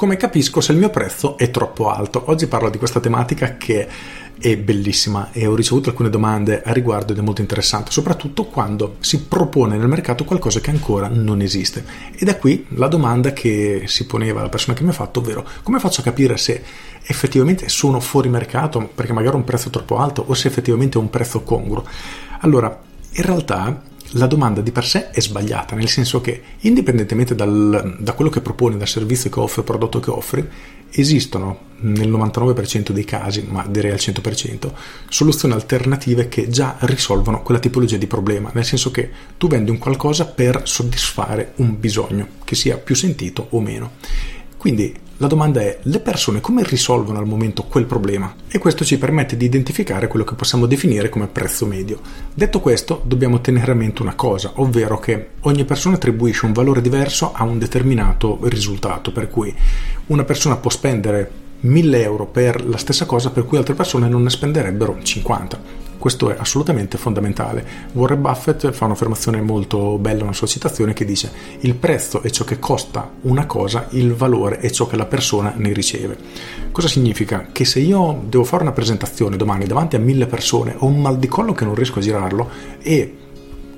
Come capisco se il mio prezzo è troppo alto? Oggi parlo di questa tematica che è bellissima e ho ricevuto alcune domande a riguardo ed è molto interessante, soprattutto quando si propone nel mercato qualcosa che ancora non esiste. E da qui la domanda che si poneva la persona che mi ha fatto, ovvero come faccio a capire se effettivamente sono fuori mercato perché magari ho un prezzo troppo alto o se effettivamente ho un prezzo congruo? Allora, in realtà la domanda di per sé è sbagliata, nel senso che indipendentemente dal, da quello che proponi, dal servizio che offri prodotto che offri, esistono nel 99% dei casi, ma direi al 100%, soluzioni alternative che già risolvono quella tipologia di problema, nel senso che tu vendi un qualcosa per soddisfare un bisogno, che sia più sentito o meno. Quindi la domanda è, le persone come risolvono al momento quel problema? E questo ci permette di identificare quello che possiamo definire come prezzo medio. Detto questo, dobbiamo tenere a mente una cosa, ovvero che ogni persona attribuisce un valore diverso a un determinato risultato, per cui una persona può spendere 1000 euro per la stessa cosa per cui altre persone non ne spenderebbero 50. Questo è assolutamente fondamentale. Warren Buffett fa un'affermazione molto bella, una sua citazione che dice il prezzo è ciò che costa una cosa, il valore è ciò che la persona ne riceve. Cosa significa? Che se io devo fare una presentazione domani davanti a mille persone, ho un mal di collo che non riesco a girarlo e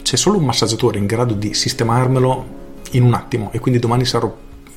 c'è solo un massaggiatore in grado di sistemarmelo in un attimo e quindi domani sarò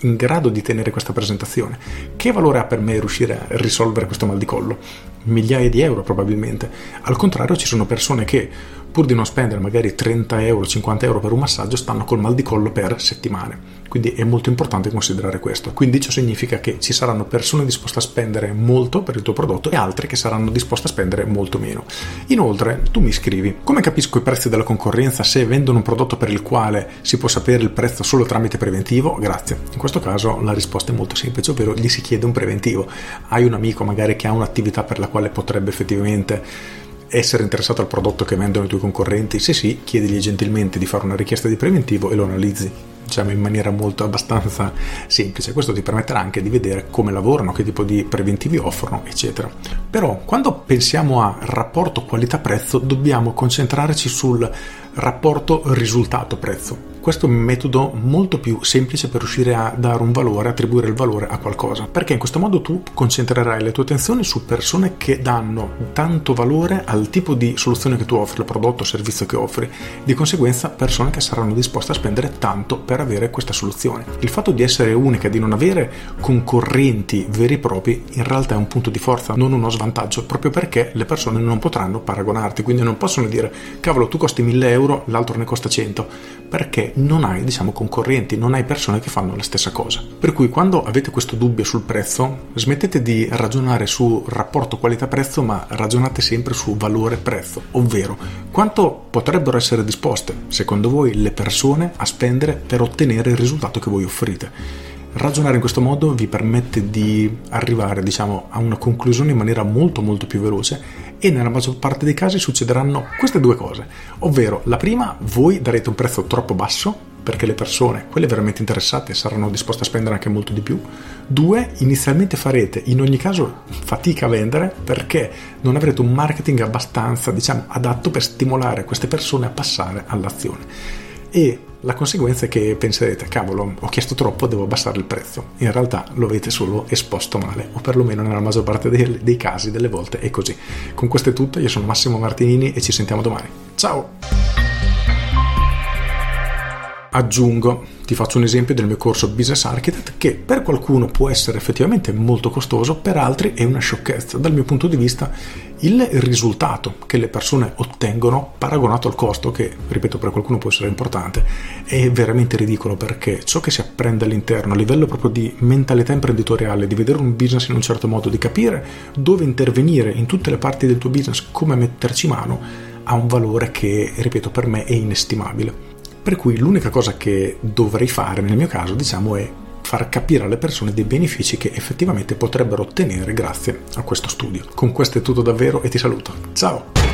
in grado di tenere questa presentazione. Che valore ha per me riuscire a risolvere questo mal di collo? Migliaia di euro probabilmente. Al contrario ci sono persone che pur di non spendere magari 30 euro, 50 euro per un massaggio, stanno col mal di collo per settimane. Quindi è molto importante considerare questo. Quindi ciò significa che ci saranno persone disposte a spendere molto per il tuo prodotto e altre che saranno disposte a spendere molto meno. Inoltre, tu mi scrivi, come capisco i prezzi della concorrenza se vendono un prodotto per il quale si può sapere il prezzo solo tramite preventivo? Grazie. In questo caso la risposta è molto semplice, ovvero gli si chiede un preventivo. Hai un amico magari che ha un'attività per la quale potrebbe effettivamente essere interessato al prodotto che vendono i tuoi concorrenti? Se sì, chiedigli gentilmente di fare una richiesta di preventivo e lo analizzi diciamo in maniera molto abbastanza semplice. Questo ti permetterà anche di vedere come lavorano, che tipo di preventivi offrono, eccetera. Però quando pensiamo a rapporto qualità-prezzo dobbiamo concentrarci sul rapporto risultato-prezzo questo è un metodo molto più semplice per riuscire a dare un valore, attribuire il valore a qualcosa, perché in questo modo tu concentrerai le tue attenzioni su persone che danno tanto valore al tipo di soluzione che tu offri, il prodotto o servizio che offri, di conseguenza persone che saranno disposte a spendere tanto per avere questa soluzione. Il fatto di essere unica, di non avere concorrenti veri e propri, in realtà è un punto di forza, non uno svantaggio, proprio perché le persone non potranno paragonarti, quindi non possono dire cavolo tu costi 1000 euro, l'altro ne costa 100, perché non hai diciamo concorrenti, non hai persone che fanno la stessa cosa. Per cui quando avete questo dubbio sul prezzo, smettete di ragionare su rapporto qualità-prezzo, ma ragionate sempre su valore-prezzo, ovvero quanto potrebbero essere disposte, secondo voi, le persone a spendere per ottenere il risultato che voi offrite. Ragionare in questo modo vi permette di arrivare diciamo, a una conclusione in maniera molto molto più veloce e nella maggior parte dei casi succederanno queste due cose, ovvero la prima voi darete un prezzo troppo basso perché le persone, quelle veramente interessate, saranno disposte a spendere anche molto di più. Due, inizialmente farete in ogni caso fatica a vendere perché non avrete un marketing abbastanza diciamo, adatto per stimolare queste persone a passare all'azione e la conseguenza è che penserete, cavolo, ho chiesto troppo, devo abbassare il prezzo. In realtà lo avete solo esposto male, o perlomeno nella maggior parte dei, dei casi, delle volte è così. Con questo è tutto, io sono Massimo Martinini e ci sentiamo domani. Ciao! Aggiungo, ti faccio un esempio del mio corso Business Architect che per qualcuno può essere effettivamente molto costoso, per altri è una sciocchezza. Dal mio punto di vista il risultato che le persone ottengono paragonato al costo, che ripeto per qualcuno può essere importante, è veramente ridicolo perché ciò che si apprende all'interno a livello proprio di mentalità imprenditoriale, di vedere un business in un certo modo, di capire dove intervenire in tutte le parti del tuo business, come metterci mano, ha un valore che, ripeto, per me è inestimabile. Per cui l'unica cosa che dovrei fare nel mio caso, diciamo, è far capire alle persone dei benefici che effettivamente potrebbero ottenere grazie a questo studio. Con questo è tutto davvero e ti saluto. Ciao!